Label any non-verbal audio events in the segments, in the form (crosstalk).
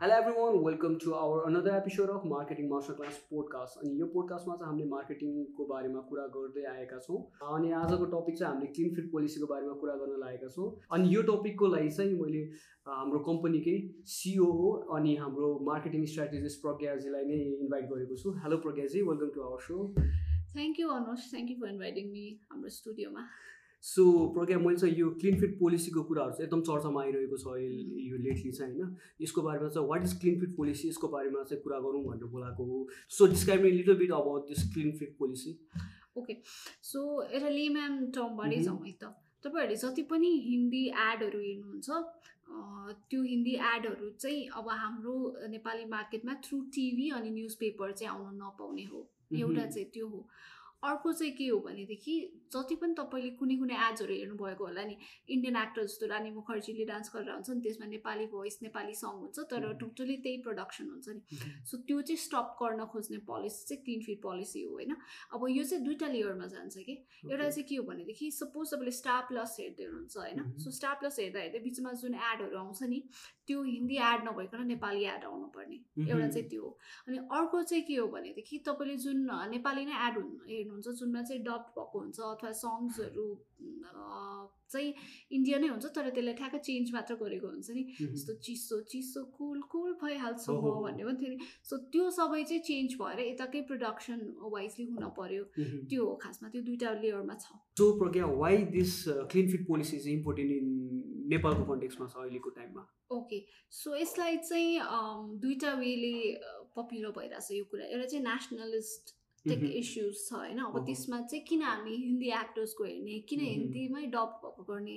Hello everyone welcome to our another episode of marketing master class podcast अनि यो पोडकास्टमा चाहिँ हामीले मार्केटिङको बारेमा कुरा गर्दै आएका छौँ। अनि आजको टपिक चाहिँ हामीले क्लिन फिट पोलिसीको बारेमा कुरा गर्न लागेका छौँ। अनि यो टपिकको लागि चाहिँ मैले हाम्रो कम्पनीकै सिओओ अनि हाम्रो मार्केटिङ स्ट्राटेजिस्ट प्रज्ञाजीलाई नै इन्भाइट गरेको छु। Hello Pragyaji welcome to our so thank you Anuj thank you for inviting me हाम्रो स्टुडियोमा सो प्रोग्राम मैले चाहिँ यो क्लिन फिट पोलिसीको कुराहरू चाहिँ एकदम चर्चामा आइरहेको छ यो लेटली चाहिँ होइन। यसको बारेमा चाहिँ what is clean fit policy यसको बारेमा चाहिँ कुरा गरौँ भनेर बोलाएको हो। So describe me little bit about this clean fit policy okay so एउटा लेम्यान टर्मबाटै जाउँ है त। तपाईँहरूले जति पनि हिन्दी एडहरू हेर्नुहुन्छ त्यो हिन्दी एडहरू चाहिँ अब हाम्रो नेपाली मार्केटमा थ्रु टिभी अनि न्युज पेपर चाहिँ आउन नपाउने हो। एउटा चाहिँ त्यो हो। अर्को चाहिँ के हो भनेदेखि जति पनि तपाईँले कुनै कुनै एड्सहरू हेर्नुभएको होला नि इन्डियन एक्टर जस्तो रानी मुखर्जीले डान्स गरेर हुन्छ नि त्यसमा नेपाली भोइस नेपाली सङ हुन्छ तर टोटली त्यही प्रडक्सन हुन्छ नि। सो त्यो चाहिँ स्टप गर्न खोज्ने पोलिसी चाहिँ क्लिन फिट पोलिसी हो होइन? अब यो चाहिँ दुइटा लेयरमा जान्छ कि। एउटा चाहिँ के हो भनेदेखि सपोज तपाईँले स्टार प्लस हेर्दै हुनुहुन्छ होइन? सो स्टार प्लस हेर्दा हेर्दै बिचमा जुन एडहरू आउँछ नि त्यो हिन्दी एड नभइकन नेपाली एड आउनु पर्ने एउटा चाहिँ त्यो हो। अनि अर्को चाहिँ के हो भनेदेखि तपाईँले जुन नेपाली नै एड हेर्नुहुन्छ जुनमा चाहिँ डप भएको हुन्छ अथवा सङ्ग्सहरू चाहिँ इन्डिया नै हुन्छ तर त्यसलाई ठ्याक्क चेन्ज मात्र गरेको हुन्छ नि। जस्तो चिसो चिसो कुल कुल भइहाल्छ म भन्ने पनि थियो नि सो त्यो सबै चाहिँ चेन्ज भएर यताकै प्रडक्सन वाइजली हुन पर्यो। त्यो हो खासमा त्यो दुइटा लेयरमा छ। So Pragya why this clean fit policy is important in नेपालको कन्टेक्समा छ अहिलेको टाइममा ओके सो यसलाई चाहिँ दुइटा वेले पपुलर भइरहेछ यो कुरा। एउटा चाहिँ नेसनलिस्ट टेक इस्युज छ होइन? अब त्यसमा चाहिँ किन हामी हिन्दी एक्टर्सको हेर्ने? किन हिन्दीमै डप भएको गर्ने?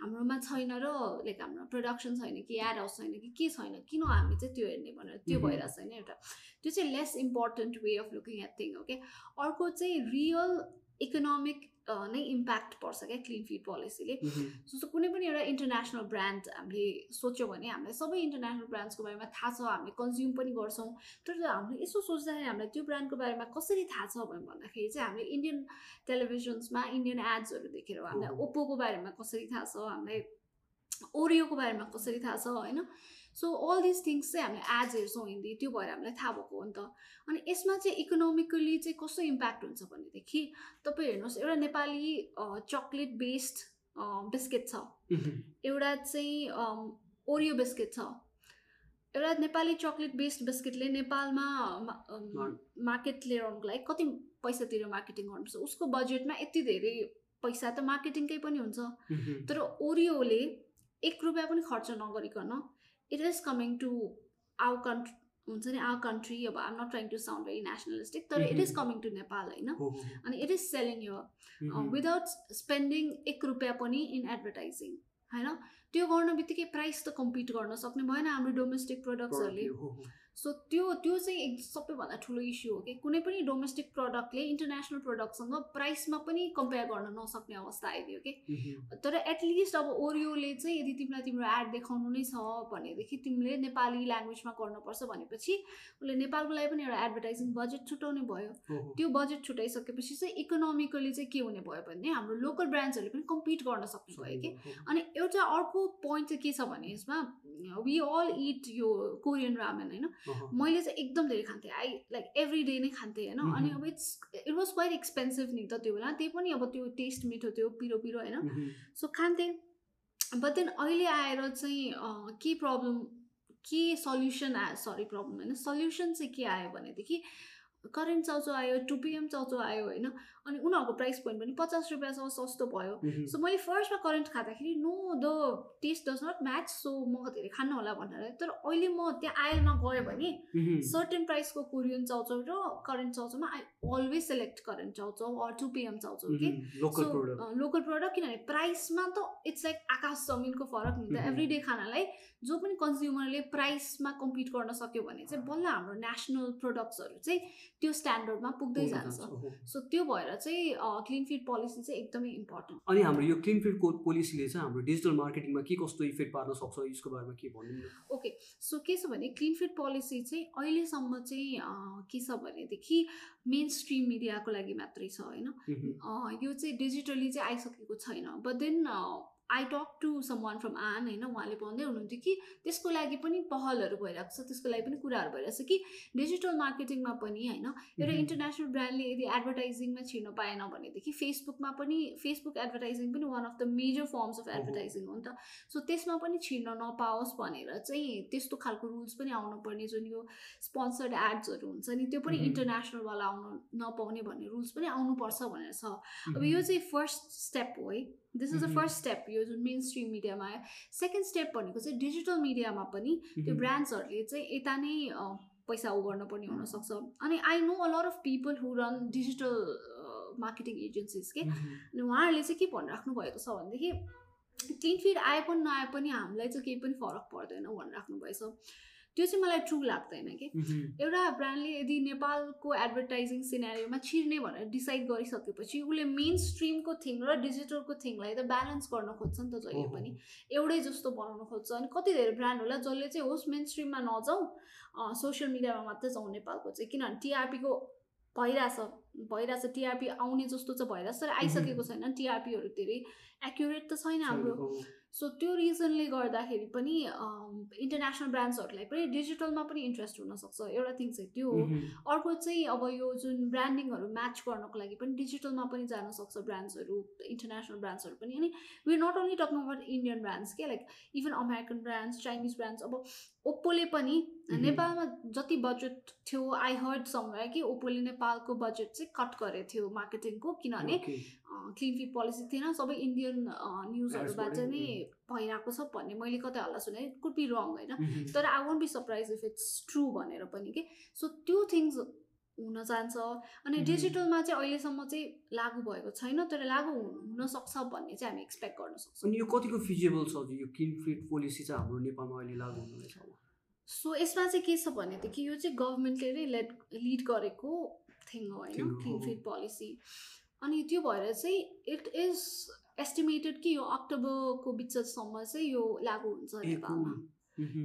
हाम्रोमा छैन र लाइक हाम्रो प्रडक्सन छैन कि एड हाउस छैन कि के छैन? किन हामी चाहिँ त्यो हेर्ने भनेर? त्यो भइरहेको छैन एउटा? त्यो चाहिँ less important way of looking at thing okay अर्को चाहिँ रियल इकोनोमिक नै इम्प्याक्ट पर्छ क्या क्लिन फिड पोलिसीले जस्तो कुनै पनि एउटा इन्टरनेसनल ब्रान्ड हामीले सोच्यौँ भने हामीलाई सबै इन्टरनेसनल ब्रान्ड्सको बारेमा थाहा छ हामीले कन्ज्युम पनि गर्छौँ। तर हामीले यसो सोच्दाखेरि हामीलाई त्यो ब्रान्डको बारेमा कसरी थाहा छ भने भन्दाखेरि चाहिँ हामीले इन्डियन टेलिभिजन्समा इन्डियन एड्सहरू देखेर हामीलाई ओप्पोको बारेमा कसरी थाहा छ हामीलाई ओरियोको बारेमा कसरी थाहा छ होइन? सो अल दिस थिङ्स चाहिँ हामीले एड्स हेर्छौँ हिन्दी त्यो भएर हामीलाई थाहा भएको हो नि त। अनि यसमा चाहिँ इकोनोमिकली चाहिँ कस्तो इम्प्याक्ट हुन्छ भनेदेखि तपाईँ हेर्नुहोस् एउटा नेपाली चक्लेट बेस्ड बिस्किट छ। (laughs) एउटा चाहिँ ओरियो बिस्किट छ। एउटा नेपाली चक्लेट बेस्ड बिस्किटले नेपालमा मार्केट लिएर आउनुको लागि कति पैसा तिरेर मार्केटिङ गर्नुपर्छ उसको बजेटमा यति धेरै पैसा त मार्केटिङकै पनि हुन्छ। (laughs) तर ओरियोले एक रुपियाँ पनि खर्च नगरिकन it is coming to our country हुन्छ नि आवर कन्ट्री अब I'm not trying to sound very nationalistic तर it is coming to Nepal होइन? अनि इट इज सेलिङ यो विदाउट स्पेन्डिङ एक रुपियाँ पनि इन एडभर्टाइजिङ होइन? त्यो गर्न बित्तिकै प्राइस त कम्पिट गर्न सक्ने भएन हाम्रो डोमेस्टिक प्रडक्ट्सहरूले सो त्यो त्यो चाहिँ एक सबैभन्दा ठुलो इस्यु हो कि कुनै पनि डोमेस्टिक प्रडक्टले इन्टरनेसनल प्रडक्टसँग प्राइसमा पनि कम्पेयर गर्न नसक्ने अवस्था आइदियो कि तर एटलिस्ट अब ओरियोले चाहिँ यदि तिमीलाई तिम्रो एड देखाउनु नै छ भनेदेखि तिमीले नेपाली ल्याङ्ग्वेजमा गर्नुपर्छ भनेपछि उसले नेपालको लागि पनि एउटा एडभर्टाइजिङ बजेट छुट्याउने भयो। त्यो बजेट छुट्याइसकेपछि चाहिँ इकोनोमिकली चाहिँ के हुने भयो भने हाम्रो लोकल ब्रान्ड्सहरूले पनि कम्पिट गर्न सक्ने भयो कि अनि एउटा अर्को पोइन्ट चाहिँ के छ भने यसमा वी अल इट यो कोरियन रामेन होइन? मैले चाहिँ एकदम धेरै खान्थेँ आई लाइक एभ्री डे नै खान्थेँ होइन? अनि अब it's it was quite expensive नि त त्यो बेला त्यही पनि अब त्यो टेस्ट मिठो थियो पिरो पिरो होइन सो खान्थेँ। बट देन अहिले आएर चाहिँ के प्रब्लम के सल्युसन आयो सरी प्रब्लम होइन? सल्युसन चाहिँ के आयो भनेदेखि करेन्ट चाउचो आयो टु पिएम चाउचो आयो होइन अनि उनीहरूको प्राइस पोइन्ट पनि पचास रुपियाँसम्म सस्तो भयो। सो मैले फर्स्टमा करेन्ट खाँदाखेरि no the taste does not match so म धेरै खान्न होला भनेर। तर अहिले म त्यहाँ आएलमा गयो भने सर्टेन प्राइसको कोरियन चाउचाउ र करेन्ट चाउचाउमा I always select current chow chow or two PM chow chow कि सो लोकल प्रडक्ट किनभने प्राइसमा त इट्स लाइक आकाश जमिनको फरक त एभ्री डे खानालाई जो पनि कन्ज्युमरले प्राइसमा कम्पिट गर्न सक्यो भने चाहिँ बल्ल हाम्रो नेसनल प्रडक्ट्सहरू चाहिँ त्यो स्ट्यान्डर्डमा पुग्दै जान्छ। सो त्यो भएर चाहिँ क्लिन फिड पोलिसी चाहिँ एकदमै इम्पोर्टेन्ट अनि हाम्रो यो क्लिन फिड पोलिसीले चाहिँ हाम्रो डिजिटल मार्केटिङमा के कस्तो इफेक्ट पार्न सक्छ यसको बारेमा के भन्नु? ओके सो के छ भने क्लिन फिड पोलिसी चाहिँ अहिलेसम्म चाहिँ के छ भनेदेखि मेन स्ट्रिम मिडियाको लागि मात्रै छ होइन? यो चाहिँ डिजिटली चाहिँ आइसकेको छैन। But then I talk to someone from आन होइन उहाँले भन्दै हुनुहुन्थ्यो कि त्यसको लागि पनि पहलहरू भइरहेको छ त्यसको लागि पनि कुराहरू भइरहेको छ कि डिजिटल मार्केटिङमा पनि होइन एउटा. इन्टरनेसनल ब्रान्डले यदि एडभर्टाइजिङमा छिर्न पाएन भनेदेखि फेसबुकमा पनि फेसबुक एडभर्टाइजिङ पनि one of the major firms of. Advertising हो नि त सो त्यसमा पनि छिर्न नपाओस् भनेर चाहिँ त्यस्तो खालको रुल्स पनि आउनुपर्ने जुन यो स्पोन्सर्ड एड्सहरू हुन्छ नि त्यो पनि. इन्टरनेसनलवाला आउनु नपाउने भन्ने रुल्स पनि आउनुपर्छ भनेर छ अब. यो चाहिँ फर्स्ट स्टेप हो है this is the. First step यो जुन मेन स्ट्रिम मिडियामा आयो सेकेन्ड स्टेप भनेको चाहिँ डिजिटल मिडियामा पनि त्यो. ब्रान्ड्सहरूले चाहिँ यता नै पैसा उ गर्नुपर्ने हुनसक्छ अनि I know a lot of people who run digital marketing agencies के Mhm. अनि उहाँहरूले चाहिँ के भनिराख्नु भएको छ भनेदेखि क्लिन फिड आए पनि नआए पनि हामीलाई चाहिँ केही पनि फरक पर्दैन भनिराख्नु भएछ त्यो चाहिँ मलाई ट्रु लाग्दैन कि. एउटा ब्रान्डले यदि नेपालको एडभर्टाइजिङ सिनेरियोमा छिर्ने भनेर डिसाइड गरिसकेपछि उसले मेन स्ट्रिमको थिङ र डिजिटलको थिङलाई त ब्यालेन्स गर्न खोज्छ नि त जहिले। पनि एउटै जस्तो बनाउन खोज्छ अनि कति धेरै ब्रान्ड होला जसले चाहिँ होस् मेन स्ट्रिममा नजाउँ सोसियल मिडियामा मात्रै जाउँ नेपालको चाहिँ किनभने टिआरपीको भइरहेछ भइरहेछ टिआरपी आउने जस्तो चाहिँ भइरहेछ तर आइसकेको छैन टिआरपीहरू धेरै एक्युरेट त छैन हाम्रो। सो त्यो रिजनले गर्दाखेरि पनि इन्टरनेसनल ब्रान्ड्सहरूलाई पनि डिजिटलमा पनि इन्ट्रेस्ट हुनसक्छ। एउटा थिङ चाहिँ त्यो हो. अर्को चाहिँ अब यो जुन ब्रान्डिङहरू म्याच गर्नको लागि पनि डिजिटलमा पनि जान सक्छ ब्रान्ड्सहरू इन्टरनेसनल ब्रान्ड्सहरू पनि। अनि we not only talking about Indian brands के like even American brands Chinese brands अब ओप्पोले पनि. नेपालमा जति बजेट थियो आई हर्ड समवेयर कि ओप्पोले नेपालको बजेट चाहिँ कट गरेको थियो मार्केटिङको किनभने. क्लिन फिट पोलिसी थिएन सबै इन्डियन न्युजहरूबाट नै भइरहेको छ भन्ने मैले कतै हल्ला सुने कुड बी रङ होइन. तर I won't be surprised if it's true भनेर पनि के सो त्यो थिङ्स हुन जान्छ अनि. डिजिटलमा चाहिँ अहिलेसम्म चाहिँ लागु भएको छैन तर लागु हुन हुनसक्छ भन्ने चाहिँ हामी एक्सपेक्ट गर्न सक्छौँ अनि यो कतिको फिजिबल छ यो क्लिन फिट पोलिसी चाहिँ हाम्रो नेपालमा अहिले लागु हुँदैछ सो यसमा चाहिँ के छ भनेदेखि यो चाहिँ गभर्मेन्टले नै लेड लिड गरेको थिङ हो होइन क्लिन। फिट पोलिसी अनि त्यो भएर चाहिँ इट इज एस्टिमेटेड कि यो अक्टोबरको बिचसम्म चाहिँ यो लागु हुन्छ नेपालमा.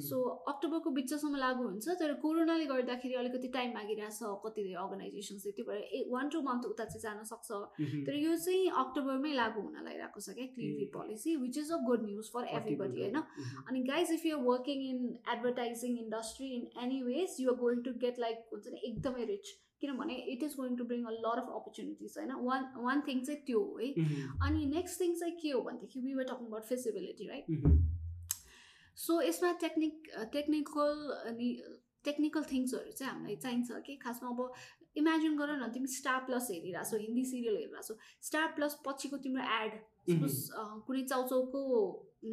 सो अक्टोबरको बिचसम्म लागु हुन्छ तर कोरोनाले गर्दाखेरि अलिकति टाइम मागिरहेछ कति धेरै अर्गनाइजेसन्सले त्यो भएर ए वान टू मन्थ उता चाहिँ जान सक्छ Mhm. तर यो चाहिँ अक्टोबरमै लागु हुन लागिरहेको छ क्या clean. Fit policy which is a good news for everybody. होइन Mhm. अनि guys if you're working in advertising industry in any ways you're going to get like हुन्छ नि एकदमै रिच किनभने it is going to bring a lot of opportunities होइन one one thing चाहिँ त्यो हो है Mhm. अनि नेक्स्ट थिङ चाहिँ के हो भनेदेखि we were talking about feasibility right Mhm. So यसमा टेक्निक टेक्निकल अनि टेक्निकल थिङ्सहरू चाहिँ हामीलाई चाहिन्छ कि? खासमा अब इमेजिन गर न तिमी स्टार प्लस हेरिरहेको छौ हिन्दी सिरियल हेरिरहेको छौ स्टार प्लस पछिको तिम्रो एड सपोज कुनै चाउचाउको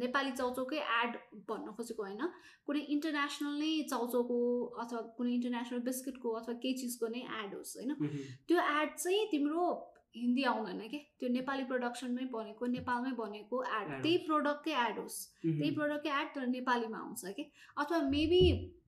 नेपाली चाउचाउकै एड भन्न खोजेको होइन। कुनै इन्टरनेसनल नै चाउचाउको अथवा कुनै इन्टरनेसनल बिस्किटको अथवा केही चिजको नै एड होस् होइन. त्यो एड चाहिँ तिम्रो हिन्दी आउँदैन कि त्यो नेपाली प्रडक्सनमै बनेको नेपालमै बनेको एड त्यही। प्रडक्टकै एड होस्. त्यही प्रडक्टकै एड तर नेपालीमा आउँछ कि अथवा मेबी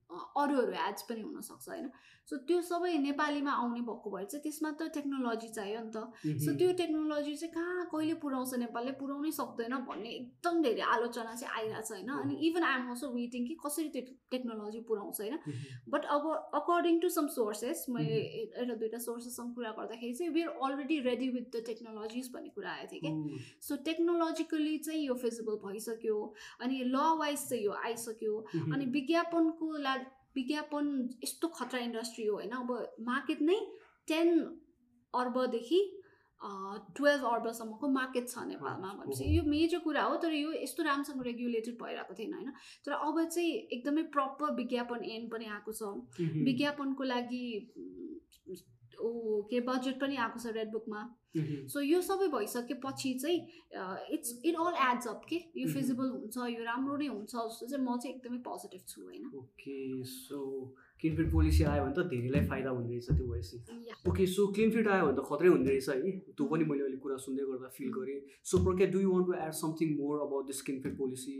अरूहरू एड्स पनि हुनसक्छ होइन सो त्यो सबै नेपालीमा आउने भएको भएर चाहिँ त्यसमा त टेक्नोलोजी चाहियो नि त। सो. त्यो टेक्नोलोजी चाहिँ कहाँ कहिले पुऱ्याउँछ नेपालले? पुऱ्याउनै सक्दैन भन्ने एकदम धेरै आलोचना चाहिँ आइरहेछ होइन। अनि इभन आइएम अल्सो वेटिङ कि कसरी त्यो टेक्नोलोजी पुऱ्याउँछ होइन. बट अब अकर्डिङ टु सम सोर्सेस मैले एउटा दुइटा सोर्सेससँग कुरा गर्दाखेरि चाहिँ we are already ready with the technologies भन्ने कुरा आएको थियो कि। Oh. सो टेक्नोलोजिकली चाहिँ यो फिजिबल भइसक्यो। अनि ल वाइज चाहिँ यो आइसक्यो. अनि विज्ञापनको लागि विज्ञापन यस्तो खतरा इन्डस्ट्री हो होइन अब मार्केट नै टेन अर्बदेखि टुवेल्भ अर्बसम्मको मार्केट छ नेपालमा। भनेपछि यो मेजर कुरा हो तर यो यस्तो राम्रोसँग रेगुलेटेड भइरहेको थिएन होइन तर अब चाहिँ एकदमै प्रपर विज्ञापन एन्ड पनि आएको छ. विज्ञापनको लागि ओ के बजेट पनि आएको छ रेड बुकमा. सो यो सबै भइसकेपछि चाहिँ it's it all adds up के? यो. फिजिबल हुन्छ यो राम्रो नै हुन्छ जस्तो चाहिँ म चाहिँ एकदमै पोजिटिभ छु होइन? Okay so clean fit policy आयो भने त धेरैलाई फाइदा हुने रहेछ त्यो भएपछि। ओके सो क्लिन फिट आयो भने त खत्रै हुने रहेछ है। त्यो पनि मैले अहिले कुरा सुन्दै गर्दा फिल गरेँ। So Pragya do you want to add something more about this clean fit policy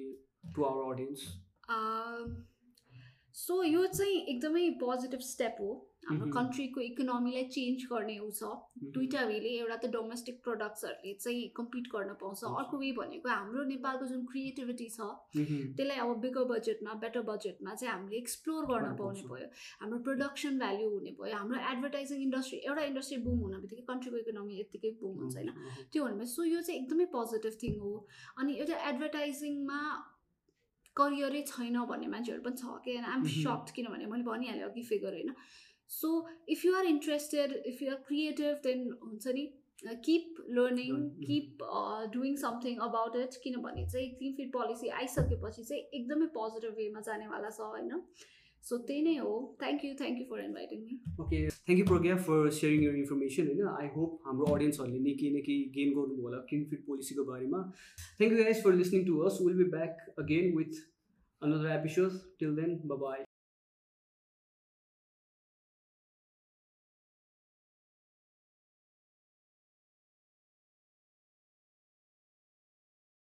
to our audience so यो चाहिँ एकदमै पोजिटिभ स्टेप हो। हाम्रो. कन्ट्रीको इकोनोमीलाई चेन्ज गर्ने ऊ छ. दुइटा वेले एउटा त डोमेस्टिक प्रडक्ट्सहरूले चाहिँ कम्पिट गर्न पाउँछ। अर्को वे भनेको हाम्रो नेपालको जुन क्रिएटिभिटी छ. त्यसलाई अब बिगर बजेटमा बेटर बजेटमा चाहिँ हामीले एक्सप्लोर गर्न पाउने। भयो हाम्रो प्रोडक्सन भ्याल्यु हुने भयो हाम्रो एडभर्टाइजिङ इन्डस्ट्री एउटा इन्डस्ट्री बुम हुन बित्तिकै कन्ट्रीको इकोनोमी यत्तिकै बुम हुन्छ होइन. त्यो भन्नु सो यो चाहिँ एकदमै पोजिटिभ थिङ हो अनि एउटा एडभर्टाइजिङमा करियरै छैन भन्ने मान्छेहरू पनि छ कि आइम Mhm. सक्ट किनभने मैले भनिहालेँ अघि फिगर होइन so if you are interested if you are creative then हुन्छ नि keep learning keep doing something about it किनभने चाहिँ क्लिन फिट पोलिसी आइसकेपछि चाहिँ एकदमै पोजिटिभ वेमा जानेवाला छ होइन? सो त्यही नै हो। Thank you thank you for inviting me okay thank you Pragya for sharing your information होइन? आई होप हाम्रो अडियन्सहरूले नै केही न केही गेन गर्नुभयो होला क्लिन फिट पोलिसीको बारेमा। Thank you guys for listening to us will be back again with another episode till then bye